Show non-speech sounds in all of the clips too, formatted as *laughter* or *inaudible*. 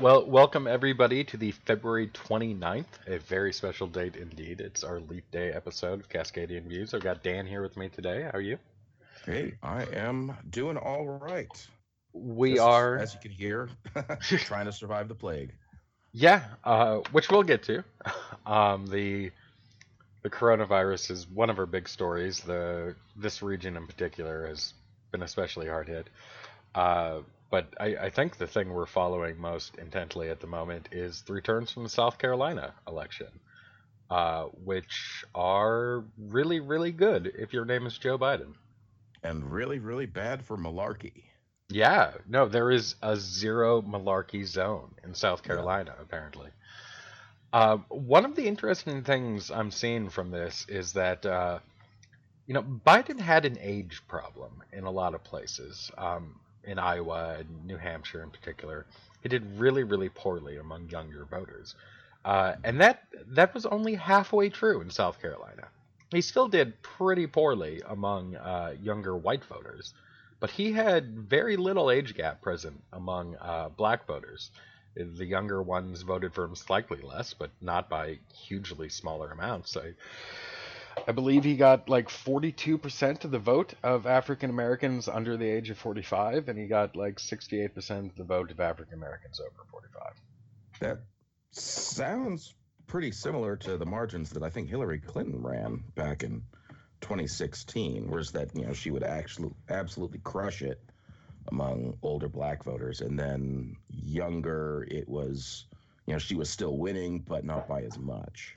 Well, welcome everybody to the February 29th, a very special date indeed. It's our Leap Day episode of Cascadian Views. I've got Dan here with me today. How are you? Hey, I am doing all right. We are, as you can hear, *laughs* *laughs* trying to survive the plague. yeah, uh, which we'll get to. Um, the the coronavirus is one of our big stories. The this region in particular has been especially hard hit. Uh, but I, I think the thing we're following most intently at the moment is the returns from the South Carolina election, uh, which are really, really good if your name is Joe Biden. And really, really bad for malarkey. Yeah, no, there is a zero malarkey zone in South Yeah. Carolina, apparently. Uh, one of the interesting things I'm seeing from this is that, uh, you know, Biden had an age problem in a lot of places. Um, in Iowa and New Hampshire in particular, he did really, really poorly among younger voters, uh, and that that was only halfway true in South Carolina. He still did pretty poorly among uh, younger white voters, but he had very little age gap present among uh, black voters. The younger ones voted for him slightly less, but not by hugely smaller amounts. I, I believe he got like 42% of the vote of African Americans under the age of 45, and he got like 68% of the vote of African Americans over 45. That sounds pretty similar to the margins that I think Hillary Clinton ran back in 2016, whereas that you know she would actually absolutely crush it among older black voters, and then younger it was you know she was still winning, but not by as much,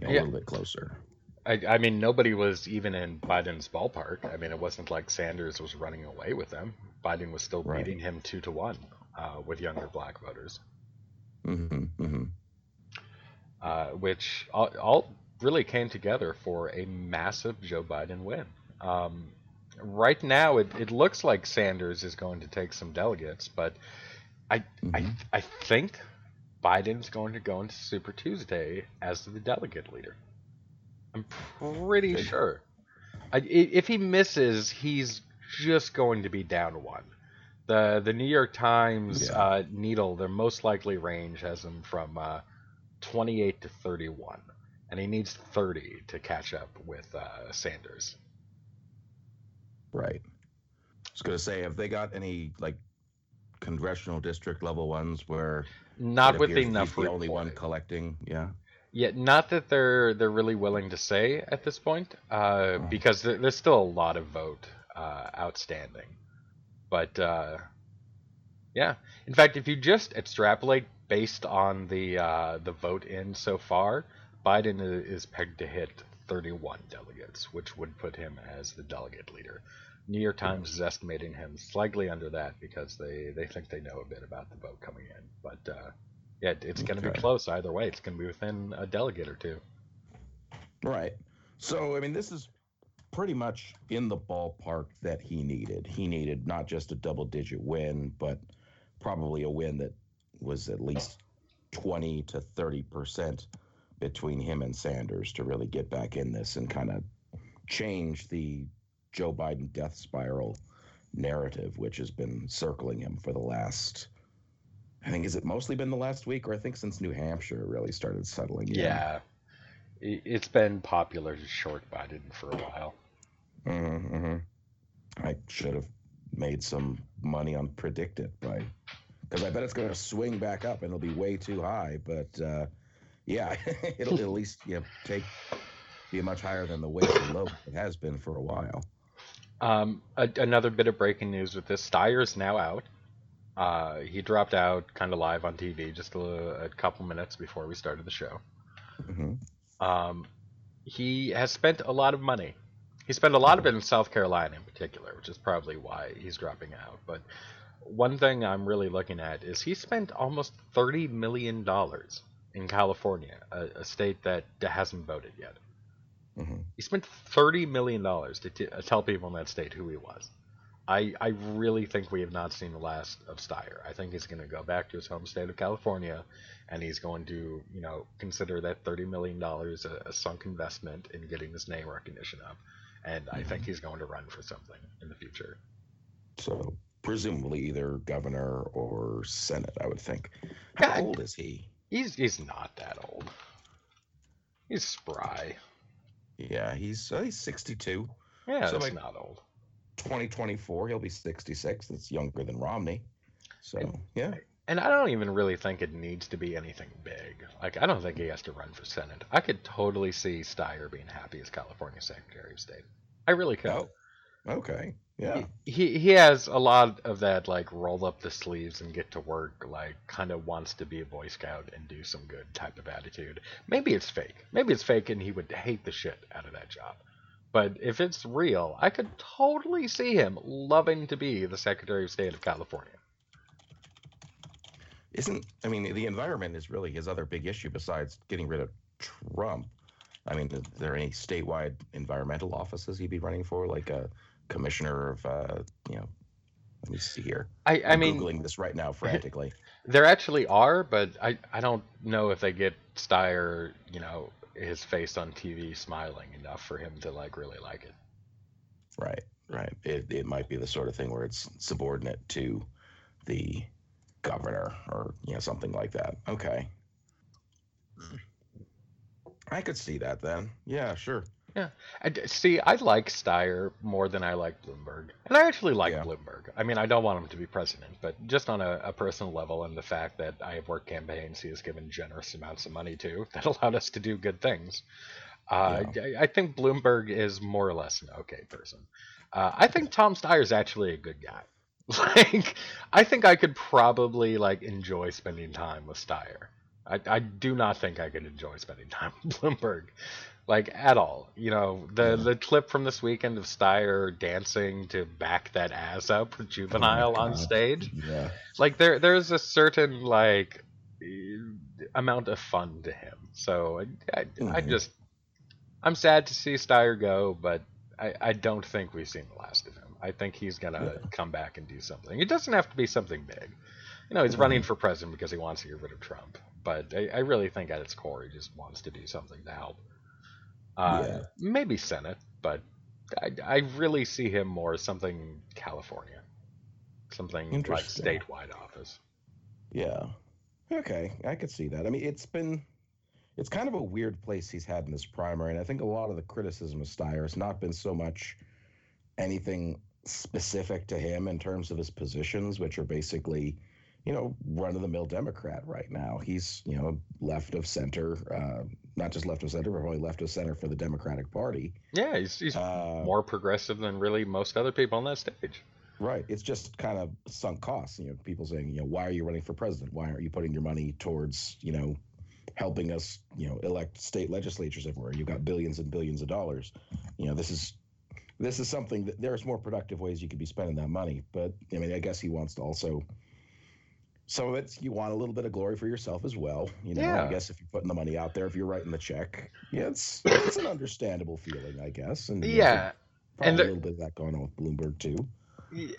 you know, Yeah. a little bit closer. I, I mean, nobody was even in Biden's ballpark. I mean, it wasn't like Sanders was running away with him. Biden was still Right. beating him two to one uh, with younger black voters, hmm hmm uh, which all, all really came together for a massive Joe Biden win. Um, right now, it, it looks like Sanders is going to take some delegates, but I, I, Mhm. I think Biden's going to go into Super Tuesday as the delegate leader. I'm pretty Good. sure. I, if he misses, he's just going to be down one. The the New York Times Yeah. uh, needle, their most likely range has him from uh, 28 to 31, and he needs 30 to catch up with uh, Sanders. Right. I was going to say, have they got any like congressional district level ones where Not with enough he's the only one collecting? Yeah. Yeah, not that they're they're really willing to say at this point, uh, Mhm. because there, there's still a lot of vote uh, outstanding. But uh, yeah, in fact, if you just extrapolate based on the uh, the vote in so far, Biden is pegged to hit 31 delegates, which would put him as the delegate leader. New York Times is estimating him slightly under that because they, they think they know a bit about the vote coming in. But uh, yeah, it's going to be close either way. It's going to be within a delegate or two. Right. So, I mean, this is pretty much in the ballpark that he needed. He needed not just a double digit win, but probably a win that was at least 20 to 30% between him and Sanders to really get back in this and kind of change the Joe Biden death spiral narrative, which has been circling him for the last. I think is it mostly been the last week, or I think since New Hampshire really started settling in. Yeah. It's been popular to short Biden for a while. Mm-hmm. I should have made some money on PredictIt by because I bet it's going to swing back up and it'll be way too high. But uh, yeah, *laughs* it'll at least you know, take be much higher than the way low it has been for a while. Um, a, another bit of breaking news with this: Steyer's now out. Uh, he dropped out kind of live on TV just a, a couple minutes before we started the show. hmm Um, he has spent a lot of money. He spent a lot of it in South Carolina in particular, which is probably why he's dropping out. But one thing I'm really looking at is he spent almost thirty million dollars in California, a, a state that hasn't voted yet. hmm He spent thirty million dollars to t- uh, tell people in that state who he was. I I really think we have not seen the last of Steyer. I think he's going to go back to his home state of California, and he's going to you know consider that thirty million dollars a, a sunk investment in getting his name recognition up, and I think he's going to run for something in the future. So presumably either governor or senate. I would think. How old is he? He's he's not that old. He's spry. Yeah, he's uh, he's 62. Yeah, So, that's like- not old. 2024, he'll be 66. That's younger than Romney. So yeah, And I don't even really think it needs to be anything big. Like I don't think he has to run for senate. I could totally see Steyer being happy as California Secretary of State. I really could. Oh, okay, yeah, He he has a lot of that like roll up the sleeves and get to work like kind of wants to be a boy scout and do some good type of attitude. Maybe it's fake. Maybe it's fake and he would hate the shit out of that job. But if it's real, I could totally see him loving to be the Secretary of State of California. Isn't I mean the environment is really his other big issue besides getting rid of Trump. I mean, is there any statewide environmental offices he'd be running for, like a commissioner of, uh, you know? Let me see here. I I I'm mean googling this right now frantically. *laughs* There actually are, but I, I don't know if they get Steyer, you know, his face on TV smiling enough for him to like really like it. Right, right. It it might be the sort of thing where it's subordinate to the governor or you know something like that. Okay. I could see that then. Yeah, sure. I d see, I like Steyer more than I like Bloomberg, and I actually like Yeah. Bloomberg. I mean, I don't want him to be president, but just on a, a personal level, and the fact that I have worked campaigns he has given generous amounts of money to *laughs* that allowed us to do good things. Uh, I, I think Bloomberg is more or less an okay person. Uh, I think Tom Steyer is actually a good guy. *laughs* Like, I think I could probably like enjoy spending time with Steyer. I, I do not think I could enjoy spending *laughs* time with Bloomberg, like at all. You know, the the clip from this weekend of Steyer dancing to back that ass up with Juvenile on stage Yeah. like there there's a certain like amount of fun to him so i, I, I Mhm. just i'm sad to see steyer go but I, I don't think we've seen the last of him i think he's gonna Yeah. come back and do something it doesn't have to be something big you know he's Mhm. running for president because he wants to get rid of trump but i, I really think at its core he just wants to do something to help uh, Yeah. maybe senate but I, I really see him more as something california something like statewide office Yeah. Okay, I could see that. I mean, it's been it's kind of a weird place he's had in this primary, and I think a lot of the criticism of Steyer has not been so much anything specific to him in terms of his positions, which are basically, you know, run of the mill Democrat right now. He's, you know, left of center, uh, not just left of center, but probably left of center for the Democratic Party. Yeah, he's, he's Uh, more progressive than really most other people on that stage. Right. It's just kind of sunk costs. You know, people saying, you know, why are you running for president? Why aren't you putting your money towards, you know, helping us, you know, elect state legislatures everywhere? You've got billions and billions of dollars. You know, this is this is something that there's more productive ways you could be spending that money. But I mean, I guess he wants to also some of it's you want a little bit of glory for yourself as well. You know, Yeah. I guess if you're putting the money out there, if you're writing the check, yeah, it's it's an understandable feeling, I guess. And Yeah, and a little bit of that going on with Bloomberg too.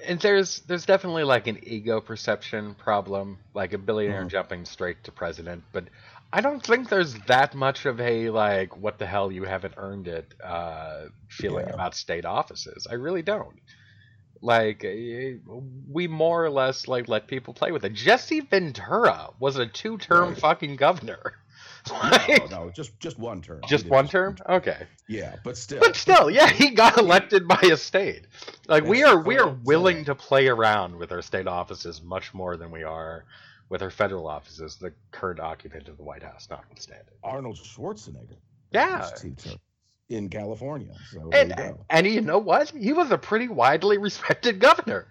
and there's there's definitely like an ego perception problem, like a billionaire Mhm. jumping straight to president. But I don't think there's that much of a like, what the hell, you haven't earned it uh, feeling Yeah. about state offices. I really don't. Like eh, we more or less like let people play with it. Jesse Ventura was a two-term Right. fucking governor. No, *laughs* Like, no, just just one term. just one term? Okay. Yeah, but still. But still, yeah, he got elected by a state. Like we are we are willing to play around with our state offices much more than we are with our federal offices, the current occupant of the White House notwithstanding. Arnold Schwarzenegger. Yeah. Was two terms in California. So there you And and you know what? He was a pretty widely respected governor.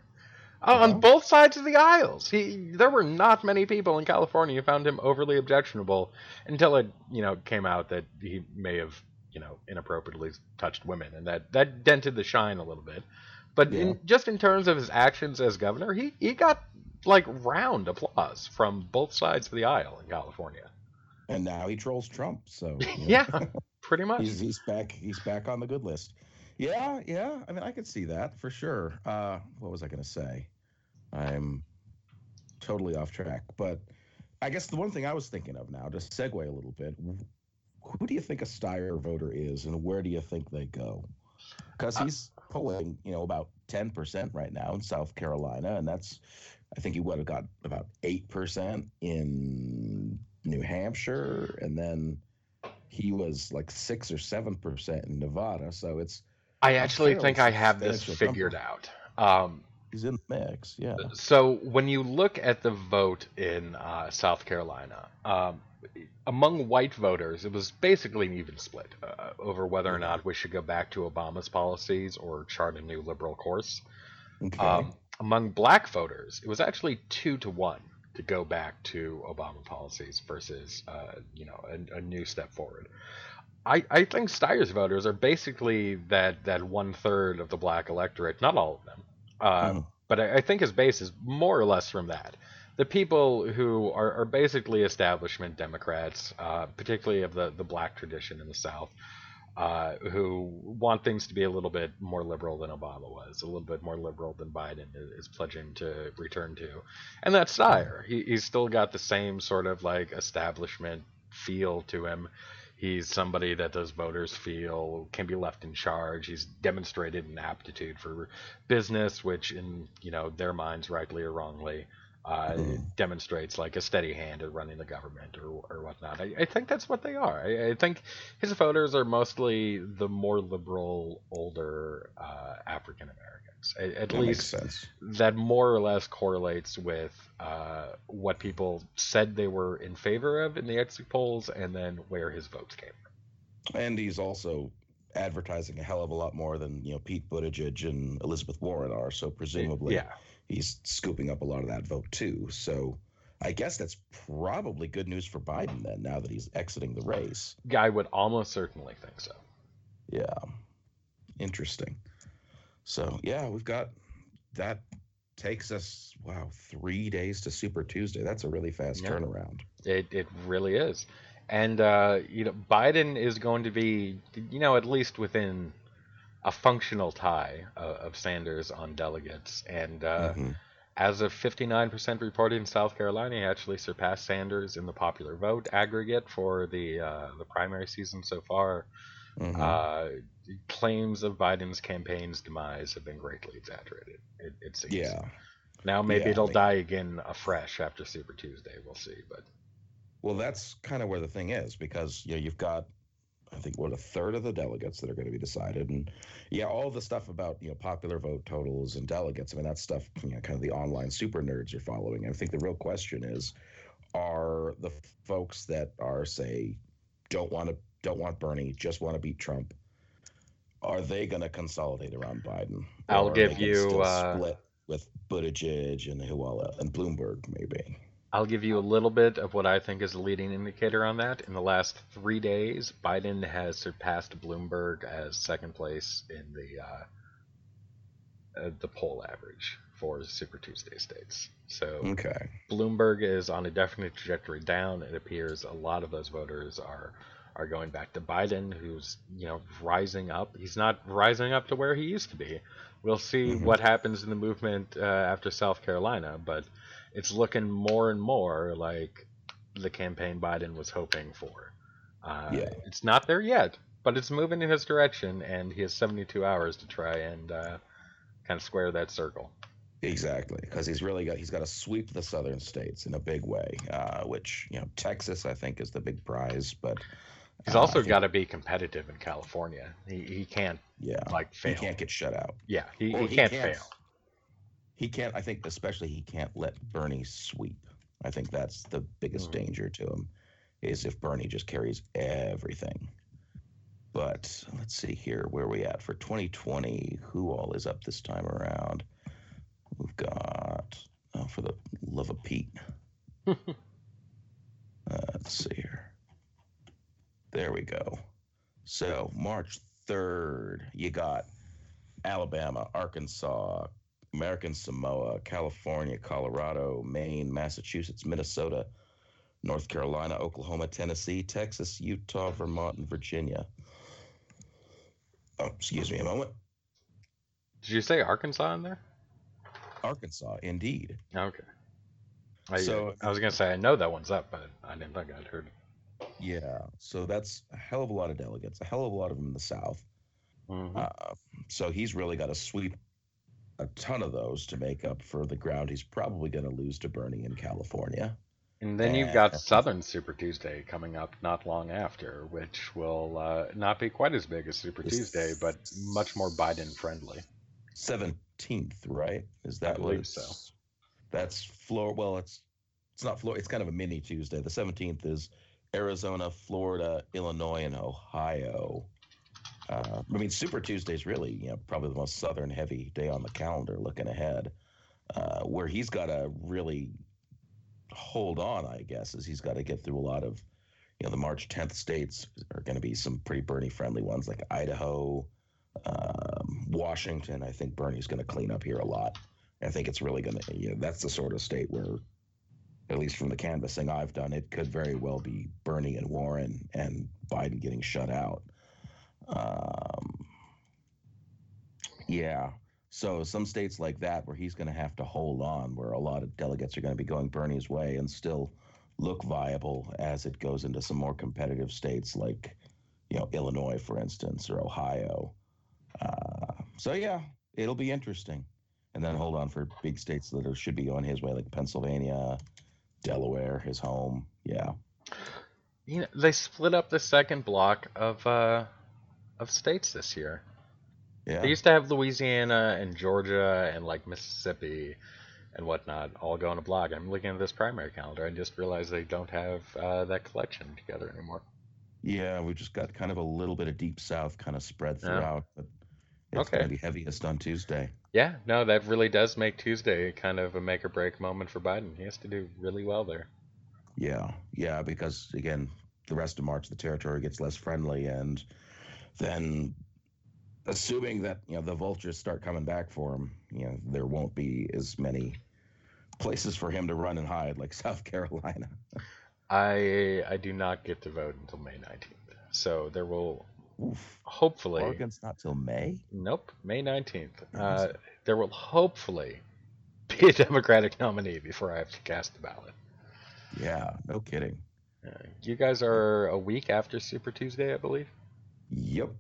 Uh, Yeah. On both sides of the aisles, he there were not many people in California who found him overly objectionable until it you know came out that he may have you know inappropriately touched women, and that that dented the shine a little bit. But Yeah. in, just in terms of his actions as governor, he he got like round applause from both sides of the aisle in California. And now he trolls Trump. So *laughs* Yeah, *laughs* pretty much. he's he's back he's back on the good list. Yeah, yeah. I mean I could see that for sure. Uh what was I gonna say? I'm totally off track. But I guess the one thing I was thinking of now, to segue a little bit, who do you think a Steyer voter is and where do you think they go? Because he's polling, you know, about 10% right now in South Carolina. And that's, I think he would have got about 8% in New Hampshire. And then he was like 6 or 7% in Nevada. So it's, I actually think I have this figured out. Um, He's in the mix. Yeah. So when you look at the vote in uh, South Carolina, um, among white voters, it was basically an even split uh, over whether or not we should go back to Obama's policies or chart a new liberal course. Okay. Um, among black voters, it was actually two to one to go back to Obama policies versus, uh, you know, a, a new step forward. I, I think Steyer's voters are basically that, that one third of the black electorate, not all of them, uh, Mm. but I, I think his base is more or less from that. The people who are, are basically establishment Democrats, uh, particularly of the, the black tradition in the South, uh, who want things to be a little bit more liberal than Obama was, a little bit more liberal than Biden is, is pledging to return to. And that's Steyer. He, he's still got the same sort of like establishment feel to him. He's somebody that those voters feel can be left in charge. He's demonstrated an aptitude for business, which in you know their minds, rightly or wrongly, uh, Mhm. demonstrates like a steady hand at running the government or, or whatnot. I, I think that's what they are. I, I think his voters are mostly the more liberal, older uh, African Americans. At, at that least that more or less correlates with uh, what people said they were in favor of in the exit polls, and then where his votes came from. And he's also advertising a hell of a lot more than you know Pete Buttigieg and Elizabeth Warren are. So presumably, yeah, he's scooping up a lot of that vote too. So I guess that's probably good news for Biden then. Now that he's exiting the race. I would almost certainly think so. Yeah, interesting. So yeah, we've got that takes us wow three days to Super Tuesday. That's a really fast Yeah. turnaround. It it really is, and uh, you know Biden is going to be you know at least within a functional tie of, of Sanders on delegates, and uh, Mhm. as of 59% reported in South Carolina, he actually surpassed Sanders in the popular vote aggregate for the uh, the primary season so far. Mhm. Uh, claims of Biden's campaign's demise have been greatly exaggerated. It, it seems. yeah. Now maybe Yeah, it'll die again afresh after Super Tuesday. We'll see. But Well, that's kind of where the thing is because you know, you've got, I think, what a third of the delegates that are going to be decided, and yeah, all the stuff about you know popular vote totals and delegates. I mean, that stuff, you know, kind of the online super nerds are following. I think the real question is, are the folks that are say don't want to don't want Bernie, just want to beat Trump, are they going to consolidate around Biden? I'll give you, uh, split with Buttigieg and who all and Bloomberg maybe. I'll give you a little bit of what I think is a leading indicator on that. In the last three days, Biden has surpassed Bloomberg as second place in the uh, uh, the poll average for Super Tuesday states. So Okay. Bloomberg is on a definite trajectory down. It appears a lot of those voters are are going back to Biden, who's you know rising up. He's not rising up to where he used to be. We'll see Mhm. what happens in the movement uh, after South Carolina, but it's looking more and more like the campaign Biden was hoping for. Uh, Yeah. It's not there yet, but it's moving in his direction, and he has 72 hours to try and uh, kind of square that circle. Exactly, because he's really got he's got to sweep the southern states in a big way, uh, which you know Texas I think is the big prize, but He's uh, also got to be competitive in California. He, he can't yeah like he can't get shut out. yeah, he, Or he can't fail. He can't. I think especially he can't let Bernie sweep. I think that's the biggest Mhm. danger to him, is if Bernie just carries everything. But let's see here, where are we at for 2020? Who all is up this time around? We've got, oh, for the love of Pete. *laughs* Uh, let's see here. There we go. So March 3rd, you got Alabama, Arkansas, American Samoa, California, Colorado, Maine, Massachusetts, Minnesota, North Carolina, Oklahoma, Tennessee, Texas, Utah, Vermont, and Virginia. Oh, excuse me a moment. Did you say Arkansas in there? Arkansas, indeed. Okay. I, So- I was gonna say I know that one's up, but I didn't think I'd heard. Yeah, so that's a hell of a lot of delegates, a hell of a lot of them in the South. Mhm. Uh, so he's really got to sweep a ton of those to make up for the ground he's probably going to lose to Bernie in California. And then you've got Southern Super Tuesday coming up not long after, which will uh, not be quite as big as Super Tuesday, but much more Biden friendly. Seventeenth, right? Is that what believe so. That's Florida. Well, it's it's not Florida. It's kind of a mini Tuesday. The seventeenth is Arizona, Florida, Illinois, and Ohio. Uh, I mean, Super Tuesday is really, you know, probably the most southern heavy day on the calendar. Looking ahead, uh, where he's got to really hold on, I guess, is he's got to get through a lot of, you know, the March 10th states are going to be some pretty Bernie friendly ones like Idaho, um, Washington. I think Bernie's going to clean up here a lot. I think it's really going to, you know, that's the sort of state where, at least from the canvassing I've done, it could very well be Bernie and Warren and Biden getting shut out. Um, yeah. So some states like that where he's going to have to hold on, where a lot of delegates are going to be going Bernie's way and still look viable as it goes into some more competitive states like, you know, Illinois, for instance, or Ohio. Uh, so yeah, it'll be interesting. And then hold on for big states that are, should be going his way, like Pennsylvania, Delaware, his home. Yeah. You know, they split up the second block of uh, of states this year. Yeah. They used to have Louisiana and Georgia and like Mississippi and whatnot all go in a block. I'm looking at this primary calendar and just realized they don't have uh, that collection together anymore. Yeah, we just got kind of a little bit of deep south kind of spread Yeah. throughout, but it's Okay. going to be heaviest on Tuesday. Yeah, no, that really does make Tuesday kind of a make or break moment for Biden. He has to do really well there. Yeah, yeah, because again, the rest of March the territory gets less friendly, and then assuming that you know the vultures start coming back for him, you know there won't be as many places for him to run and hide like *laughs* South Carolina. I I do not get to vote until May 19th. So there will Oof, hopefully Oregon's not till May. Nope, May 19th. Uh, there will hopefully *laughs* be a Democratic nominee before I have to cast the ballot. Yeah, no kidding. Uh, you guys are a week after Super Tuesday, I believe. Yep,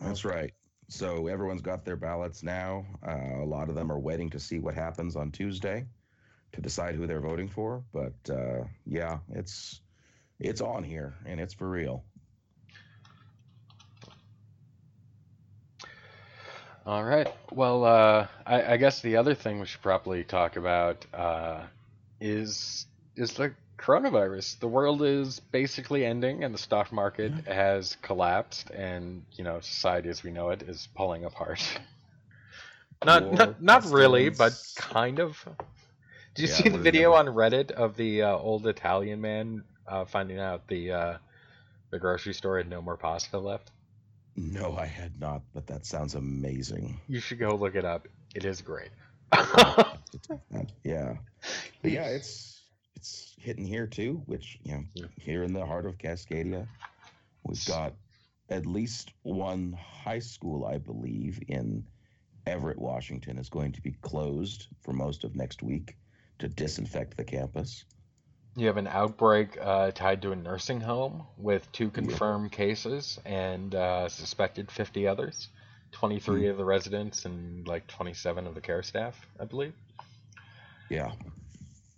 that's right. So everyone's got their ballots now. Uh, a lot of them are waiting to see what happens on Tuesday to decide who they're voting for. But uh, yeah, it's it's on here and it's for real. All right. Well, uh, I, I guess the other thing we should probably talk about uh, is is the coronavirus. The world is basically ending, and the stock market has collapsed, and you know society as we know it is falling apart. *laughs* not War, not, not really, but kind of. Did you Yeah, see the video on Reddit of the uh, old Italian man uh, finding out the uh, the grocery store had no more pasta left? No, I had not, but that sounds amazing. You should go look it up. It is great. *laughs* Yeah, but yeah, it's it's hitting here too, which you know, Yeah. here in the heart of Cascadia, we've got at least one high school, I believe, in Everett, Washington, is going to be closed for most of next week to disinfect the campus. You have an outbreak uh, tied to a nursing home with two confirmed cases and uh, suspected 50 others. 23 of the residents and like 27 of the care staff, I believe. Yeah,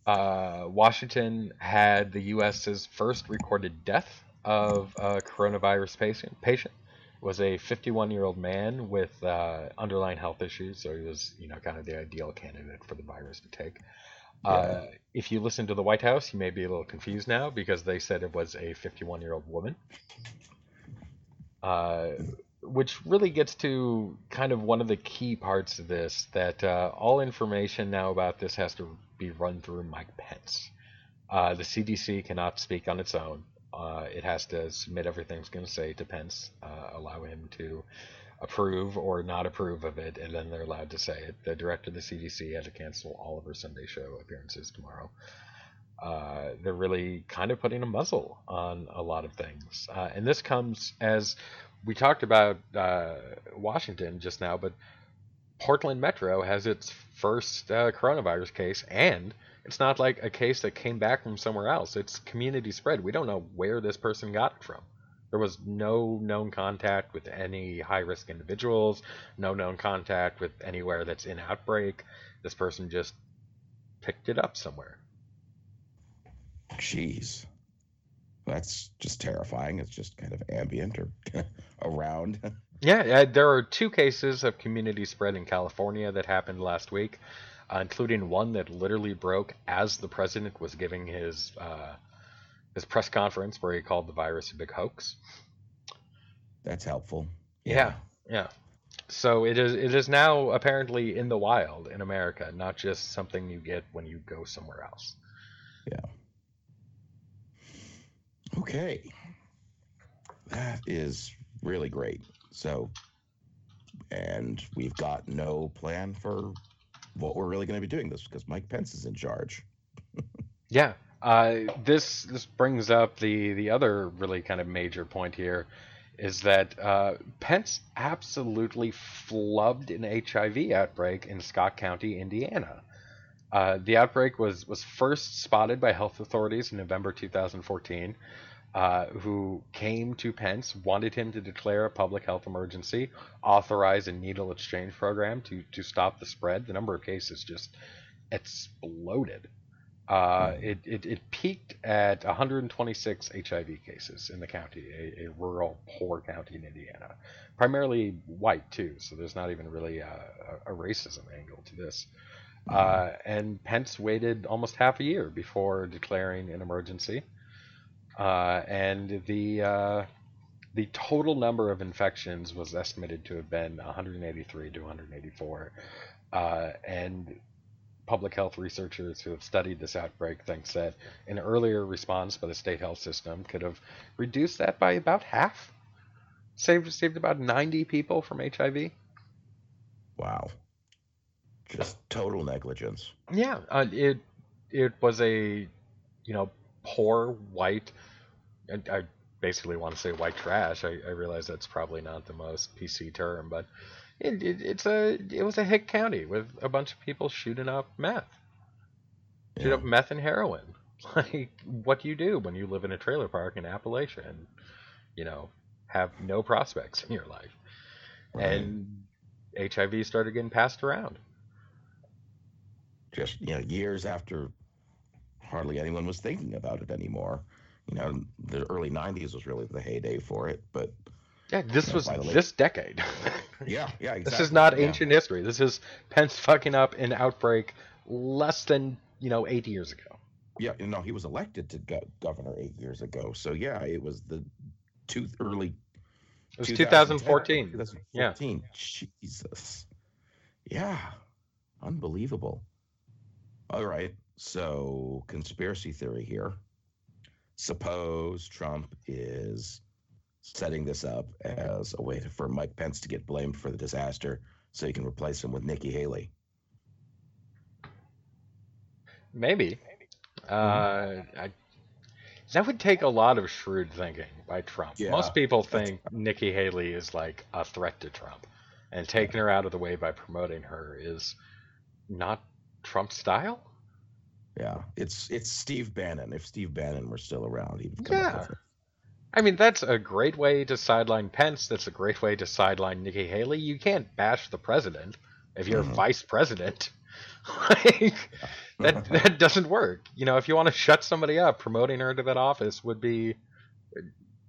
Uh, Washington had the U.S.'s first recorded death of a coronavirus patient. Patient was a 51-year-old man with uh, underlying health issues, so he was, you know, kind of the ideal candidate for the virus to take. Uh, if you listen to the White House, you may be a little confused now because they said it was a 51-year-old woman. Uh, which really gets to kind of one of the key parts of this that uh, all information now about this has to be run through Mike Pence. Uh, the CDC cannot speak on its own. Uh, it has to submit everything it's going to say to Pence, uh, allow him to approve or not approve of it, and then they're allowed to say it. The director of the CDC had to cancel all of her Sunday show appearances tomorrow. Uh, they're really kind of putting a muzzle on a lot of things. Uh, and this comes as we talked about uh, Washington just now, but Portland Metro has its first uh, coronavirus case, and it's not like a case that came back from somewhere else. It's community spread. We don't know where this person got it from. There was no known contact with any high risk individuals, no known contact with anywhere that's in outbreak. This person just picked it up somewhere. Jeez. That's just terrifying. It's just kind of ambient or *laughs* around. Yeah, yeah, there are two cases of community spread in California that happened last week, uh, including one that literally broke as the president was giving his uh, his press conference where he called the virus a big hoax. That's helpful. Yeah, yeah. So it is it is now apparently in the wild in America, not just something you get when you go somewhere else. Yeah. Okay. That is really great. So, and we've got no plan for what we're really going to be doing this because Mike Pence is in charge. *laughs* Yeah. Uh, this this brings up the the other really kind of major point here is that uh, Pence absolutely flubbed an HIV outbreak in Scott County, Indiana. Uh, the outbreak was was first spotted by health authorities in November 2014 uh, who came to Pence, wanted him to declare a public health emergency, authorize a needle exchange program to, to stop the spread. The number of cases just exploded. Uh, it, it, it, peaked at 126 HIV cases in the county, a, a, rural, poor county in Indiana. Primarily white, too, so there's not even really a, a racism angle to this. Uh, and Pence waited almost half a year before declaring an emergency uh, and the uh, the total number of infections was estimated to have been 183 to 184, uh, and public health researchers who have studied this outbreak think that an earlier response by the state health system could have reduced that by about half, saved saved about 90 people from HIV. Wow, just total negligence. Yeah, uh, it it was a you know poor white. I, I basically want to say white trash. I, I, realize that's probably not the most PC term, but it, it, it's a it was a hick county with a bunch of people shooting up meth, yeah. shoot up meth and heroin. *laughs* Like what do you do when you live in a trailer park in Appalachia and you know have no prospects in your life, right. and HIV started getting passed around. Just you know, years after hardly anyone was thinking about it anymore. You know, the early '90s was really the heyday for it, but yeah, this you know, was late... this decade. yeah, yeah, exactly. *laughs* This is not yeah. ancient history. This is Pence fucking up an outbreak less than you know eight years ago. Yeah, you know, he was elected to go- governor eight years ago. So yeah, it was the two early. It was 2014. 2014. Yeah. Jesus. Yeah. Unbelievable. All right. So, conspiracy theory here. Suppose Trump is setting this up as a way to, for Mike Pence to get blamed for the disaster so he can replace him with Nikki Haley. Maybe. Uh, I, that would take a lot of shrewd thinking by Trump. Yeah, Most people think Nikki Haley is like a threat to Trump, and taking her out of the way by promoting her is not Trump style. Yeah, it's it's Steve Bannon. If Steve Bannon were still around, he'd come yeah. up with it. I mean, that's a great way to sideline Pence. That's a great way to sideline Nikki Haley. You can't bash the president if you're mm-hmm. vice president. *laughs* like, that *laughs* that doesn't work. You know, if you want to shut somebody up, promoting her to that office would be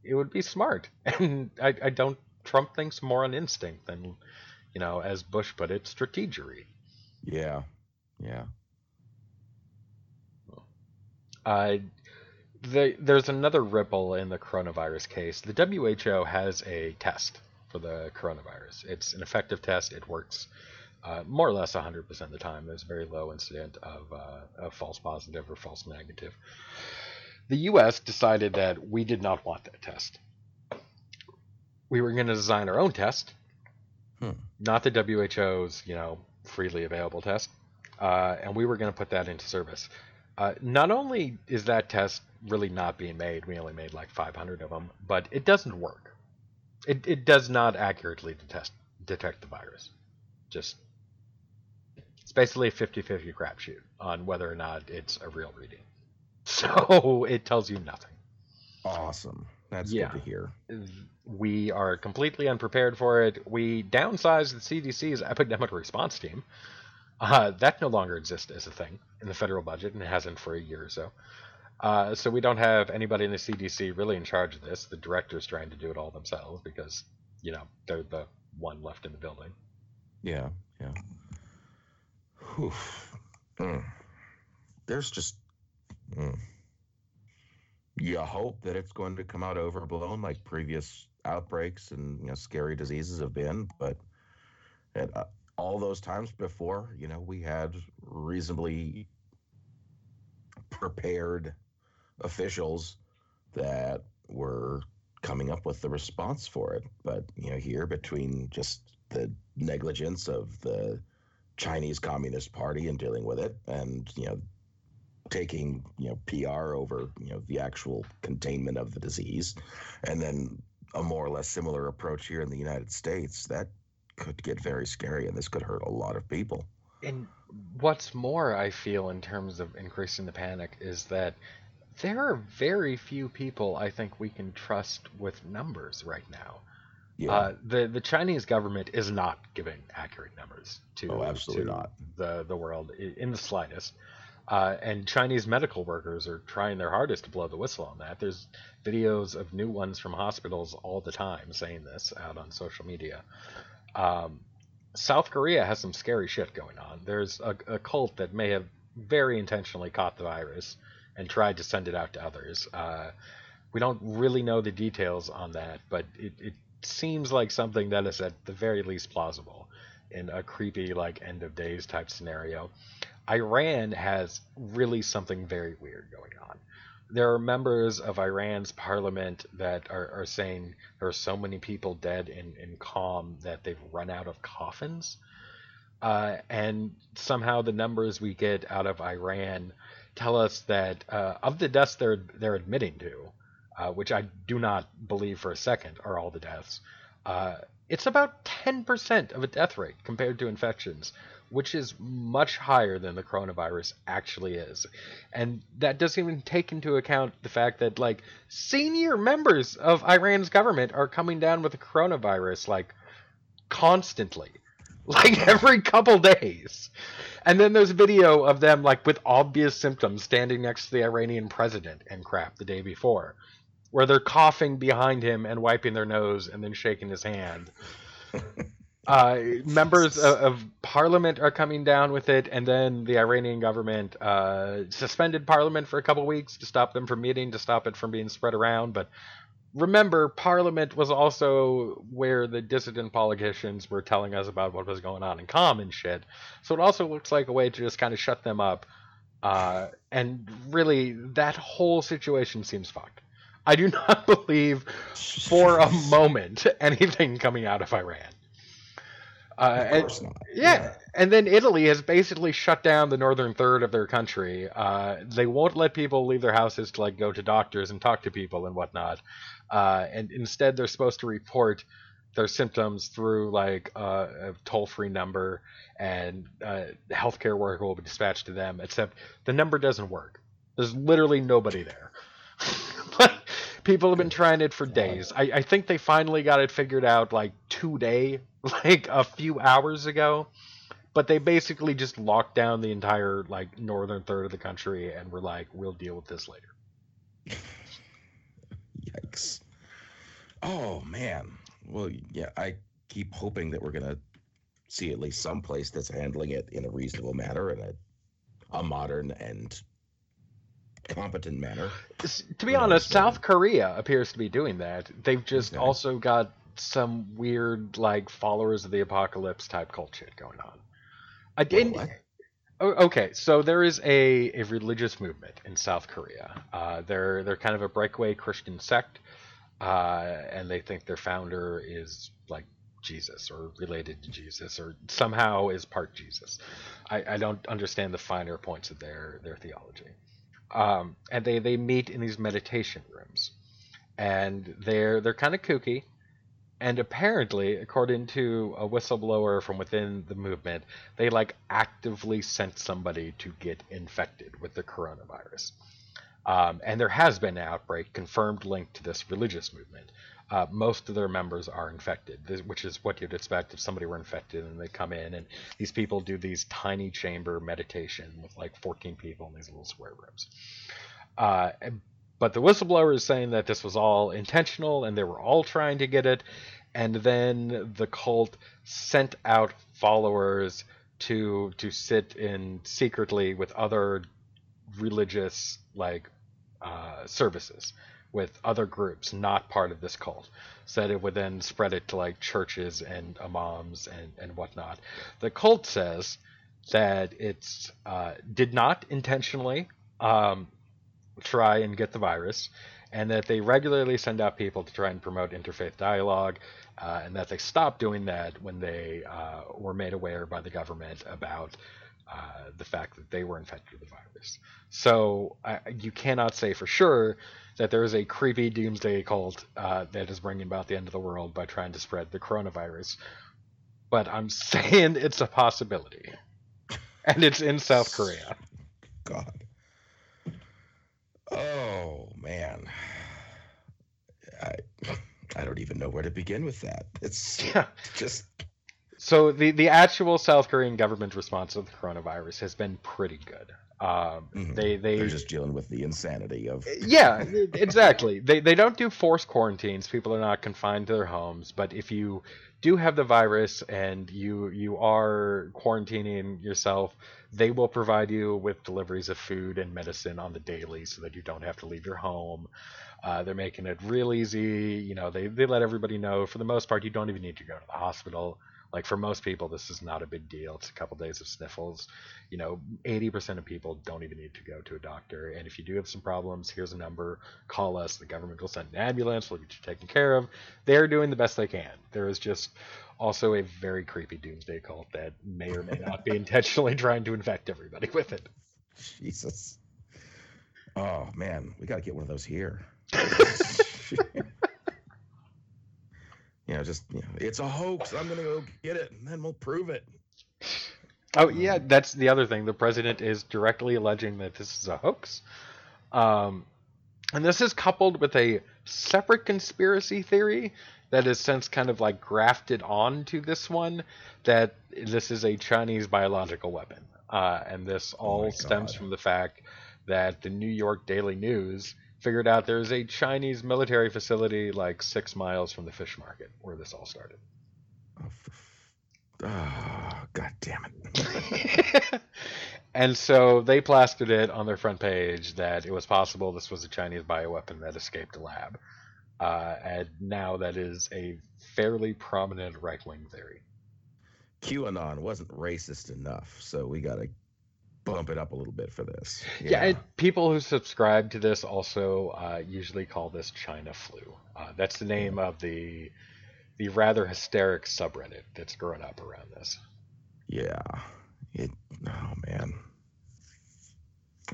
it would be smart. *laughs* And I, I don't. Trump thinks more on instinct than, you know, as Bush put it, strategery. Yeah, yeah. Uh, the, there's another ripple in the coronavirus case. The WHO has a test for the coronavirus. It's an effective test. It works uh, more or less 100% of the time. There's a very low incident of, uh, of false positive or false negative. The U.S. decided that we did not want that test. We were going to design our own test, hmm. not the WHO's, you know, freely available test, uh, and we were going to put that into service. Uh, not only is that test really not being made, we only made like 500 of them, but it doesn't work. It, it does not accurately detect, detect the virus. Just, it's basically a 50 50 crapshoot on whether or not it's a real reading. *laughs* So it tells you nothing. Awesome. That's Yeah. good to hear. we are completely unprepared for it. We downsized the CDC's epidemic response team. Uh, that no longer exists as a thing in the federal budget, and it hasn't for a year or so. Uh, so we don't have anybody in the CDC really in charge of this. The director's trying to do it all themselves because, you know, they're the one left in the building. Yeah, yeah. Whew. Mm. There's just. Mm. You hope that it's going to come out overblown like previous outbreaks and you know scary diseases have been, but at uh, all those times before, you know, we had reasonably prepared officials that were coming up with the response for it. But you know, here between just the negligence of the Chinese Communist Party in dealing with it, and you know, taking you know PR over you know the actual containment of the disease, and then a more or less similar approach here in the United States, that could get very scary, and this could hurt a lot of people. And what's more, I feel, in terms of increasing the panic, is that there are very few people I think we can trust with numbers right now. Yeah. Uh, the the Chinese government is not giving accurate numbers to, Oh, absolutely to not. the the world in the slightest. Uh, and Chinese medical workers are trying their hardest to blow the whistle on that. There's videos of new ones from hospitals all the time saying this out on social media. Um, South Korea has some scary shit going on. There's a, a cult that may have very intentionally caught the virus and tried to send it out to others. Uh, we don't really know the details on that, but it, it seems like something that is at the very least plausible in a creepy, like end of days type scenario. Iran has really something very weird going on. There are members of Iran's parliament that are, are saying there are so many people dead in, in Qom that they've run out of coffins. Uh, and somehow the numbers we get out of Iran tell us that uh, of the deaths they're they're admitting to, uh, which I do not believe for a second are all the deaths, uh, it's about 10% of a death rate compared to infections, which is much higher than the coronavirus actually is. And that doesn't even take into account the fact that like senior members of Iran's government are coming down with the coronavirus like constantly. *laughs* Like every couple days. And then there's video of them like with obvious symptoms standing next to the Iranian president and crap the day before, where they're coughing behind him and wiping their nose and then shaking his hand. *laughs* Uh, members of, of parliament are coming down with it, and then the Iranian government uh, suspended parliament for a couple weeks to stop them from meeting, to stop it from being spread around. But remember, Parliament was also where the dissident politicians were telling us about what was going on in Qom and shit. So it also looks like a way to just kind of shut them up. Uh, and really, that whole situation seems fucked. I do *laughs* not believe for a moment anything coming out of Iran. Uh, Of and- not. yeah. and then Italy has basically shut down the northern third of their country. Uh, they won't let people leave their houses to like go to doctors and talk to people and whatnot. Uh, and instead, they're supposed to report their symptoms through like uh, a toll-free number, and uh, the healthcare worker will be dispatched to them. Except the number doesn't work. There's literally nobody there. People have been trying it for days. I, I think they finally got it figured out like today, *laughs* like a few hours ago but they basically just locked down the entire like northern third of the country and were like we'll deal with this later *laughs* Yikes. Oh man. Well, yeah, I keep hoping that we're gonna see at least some place that's handling it in a reasonable manner and a a modern and competent manner. To be knows, honest south korea appears to be doing that they've just Okay. also got some weird like followers of the apocalypse type cult shit going on i didn't? Oh, okay, so there is a, a religious movement in South Korea. Uh, they're they're kind of a breakaway Christian sect, uh, and they think their founder is like Jesus or related to Jesus or somehow is part Jesus. I, I don't understand the finer points of their their theology. Um, and they, they meet in these meditation rooms, and they're they're kind of kooky. And apparently, according to a whistleblower from within the movement, they like actively sent somebody to get infected with the coronavirus. Um, and there has been an outbreak confirmed linked to this religious movement. Uh, most of their members are infected, which is what you'd expect if somebody were infected and they come in and these people do these tiny chamber meditation with like 14 people in these little square rooms. Uh, but the whistleblower is saying that this was all intentional and they were all trying to get it. And then the cult sent out followers to to sit in secretly with other religious like uh, services with other groups not part of this cult. That it would then spread it to like churches and imams and, and whatnot. The cult says that it's uh, did not intentionally um, try and get the virus and that they regularly send out people to try and promote interfaith dialogue uh, and that they stopped doing that when they uh, were made aware by the government about uh, the fact that they were infected with the virus. So you cannot say for sure that there is a creepy doomsday cult uh, that is bringing about the end of the world by trying to spread the coronavirus. But I'm *laughs* saying it's a possibility, and it's in South Korea. God. Oh man, I I don't even know where to begin with that. It's *laughs* yeah. just so the the actual South Korean government response to the coronavirus has been pretty good. Um, mm-hmm. They they they're just dealing with the insanity of yeah *laughs* exactly. they they don't do forced quarantines. People are not confined to their homes. But if you do have the virus and you you are quarantining yourself, they will provide you with deliveries of food and medicine on the daily, so that you don't have to leave your home. Uh, they're making it real easy. You know, they they let everybody know. For the most part, you don't even need to go to the hospital like for most people, this is not a big deal. It's a couple days of sniffles. You know, 80% of people don't even need to go to a doctor. And if you do have some problems, here's a number. Call us. The government will send an ambulance. We'll get you taken care of. They're doing the best they can. There is just also a very creepy doomsday cult that may or may not be *laughs* intentionally trying to infect everybody with it. Jesus. Oh man, we got to get one of those here. *laughs* you know, just you know, it's a hoax. I'm gonna go get it, and then we'll prove it. Oh yeah, that's the other thing. The president is directly alleging that this is a hoax, um, and this is coupled with a separate conspiracy theory that is since kind of like grafted onto this one that this is a Chinese biological weapon, uh, and this oh all oh stems from the fact that the New York Daily News figured out there's a Chinese military facility like six miles from the fish market where this all started. Oh, oh God damn it. *laughs* and so they plastered it on their front page that it was possible this was a Chinese bioweapon that escaped a lab. Uh, and now that is a fairly prominent right wing theory. QAnon wasn't racist enough, so we got to bump it up a little bit for this. Yeah, yeah people who subscribe to this also uh, usually call this China flu. Uh, that's the name of the the rather hysteric subreddit that's grown up around this. Yeah, it. Oh man,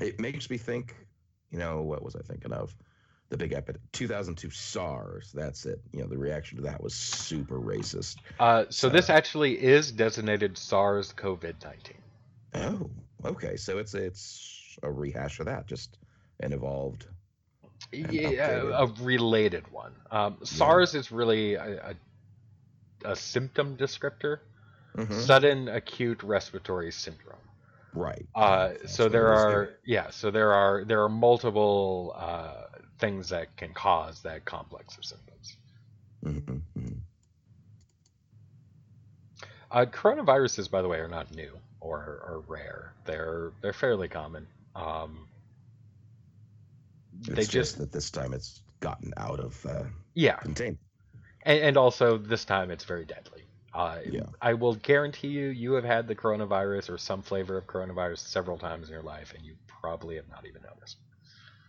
it makes me think. You know, what was I thinking of? The big epidemic, 2002 SARS. That's it. You know, the reaction to that was super racist. Uh, so, this actually is designated SARS COVID 19. Oh, Okay, so it's it's a rehash of that, just an evolved. Yeah, a related one. Um, SARS yeah. is really a, a, a symptom descriptor, mm-hmm. sudden acute respiratory syndrome. Right. Uh, so there are yeah, so there are there are multiple uh, things that can cause that complex of symptoms. Mm-hmm. mm-hmm. Uh, coronaviruses, by the way, are not new or are rare. They're they're fairly common. Um, they just, just, that this time it's gotten out of uh, yeah containment, and, and, also this time it's very deadly. Uh, yeah. I will guarantee you, you have had the coronavirus or some flavor of coronavirus several times in your life, and you probably have not even noticed.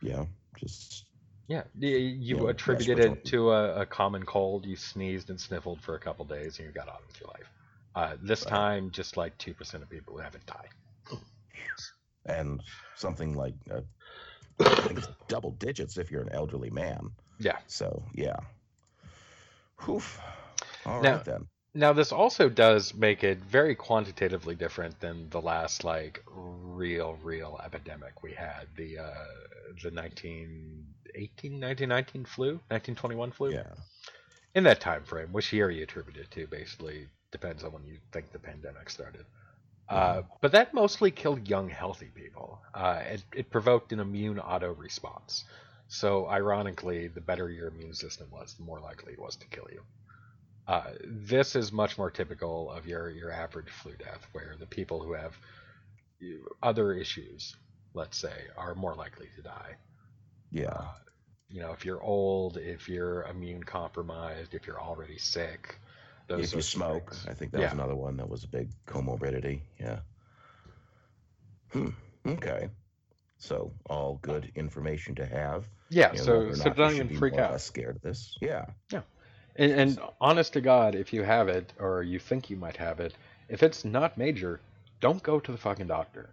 Yeah, just yeah, you, you attributed it to a, a, common cold. You sneezed and sniffled for a couple days, and you got on with your life. Uh, this right. time, just like 2% of people who haven't died. And something like uh, double digits if you're an elderly man. Yeah. So, yeah. Oof. All now, right, then. Now, this also does make it very quantitatively different than the last like real, real epidemic we had the uh, the 1918, 1919 flu, 1921 flu. Yeah. In that time frame, which year you attribute it to, basically depends on when you think the pandemic started. Uh, but that mostly killed young, healthy people. Uh, it, it provoked an immune auto response. So, ironically, the better your immune system was, the more likely it was to kill you. Uh, this is much more typical of your, your average flu death, where the people who have other issues, let's say, are more likely to die. Yeah. Uh, you know, if you're old, if you're immune compromised, if you're already sick, those if you smoke, things. I think that was another one that was a big comorbidity. Yeah. Hmm. Okay. So all good information to have. Yeah, you know, so so don't even freak out. scared of this. Yeah. And, and honest to God, if you have it or you think you might have it, if it's not major, don't go to the fucking doctor.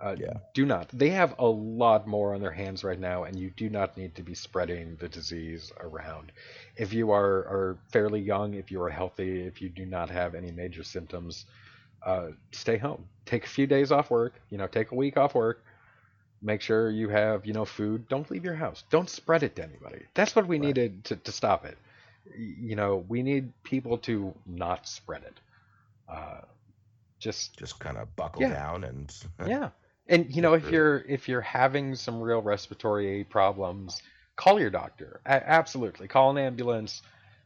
Uh, Yeah. Do not. They have a lot more on their hands right now, and you do not need to be spreading the disease around. If you are, are fairly young, if you are healthy, if you do not have any major symptoms, uh, stay home. Take a few days off work. You know, take a week off work. Make sure you have, you know, food. Don't leave your house. Don't spread it to anybody. That's what we Right. needed to, to stop it. You know, we need people to not spread it. Uh, just Just kind of buckle Yeah. down and yeah. And you know, if you're if you're having some real respiratory problems, call your doctor. A- absolutely, call an ambulance.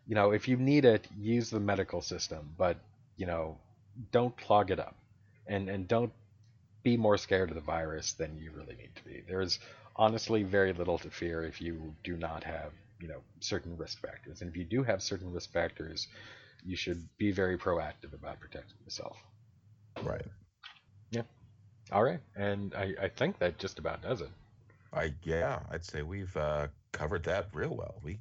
You know, if you need it, use the medical system, but you know, don't clog it up, and and don't be more scared of the virus than you really need to be. There's honestly very little to fear if you do not have you know certain risk factors, and if you do have certain risk factors, you should be very proactive about protecting yourself. right. All right, and I, I think that just about does it. I yeah, I'd say we've uh, covered that real well. We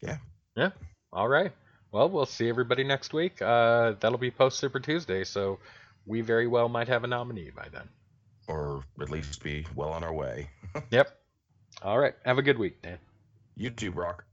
yeah yeah. All right. Well, we'll see everybody next week. Uh, that'll be post Super Tuesday, so we very well might have a nominee by then. or at least be well on our way. *laughs* Yep. All right. Have a good week, Dan. You too, Brock.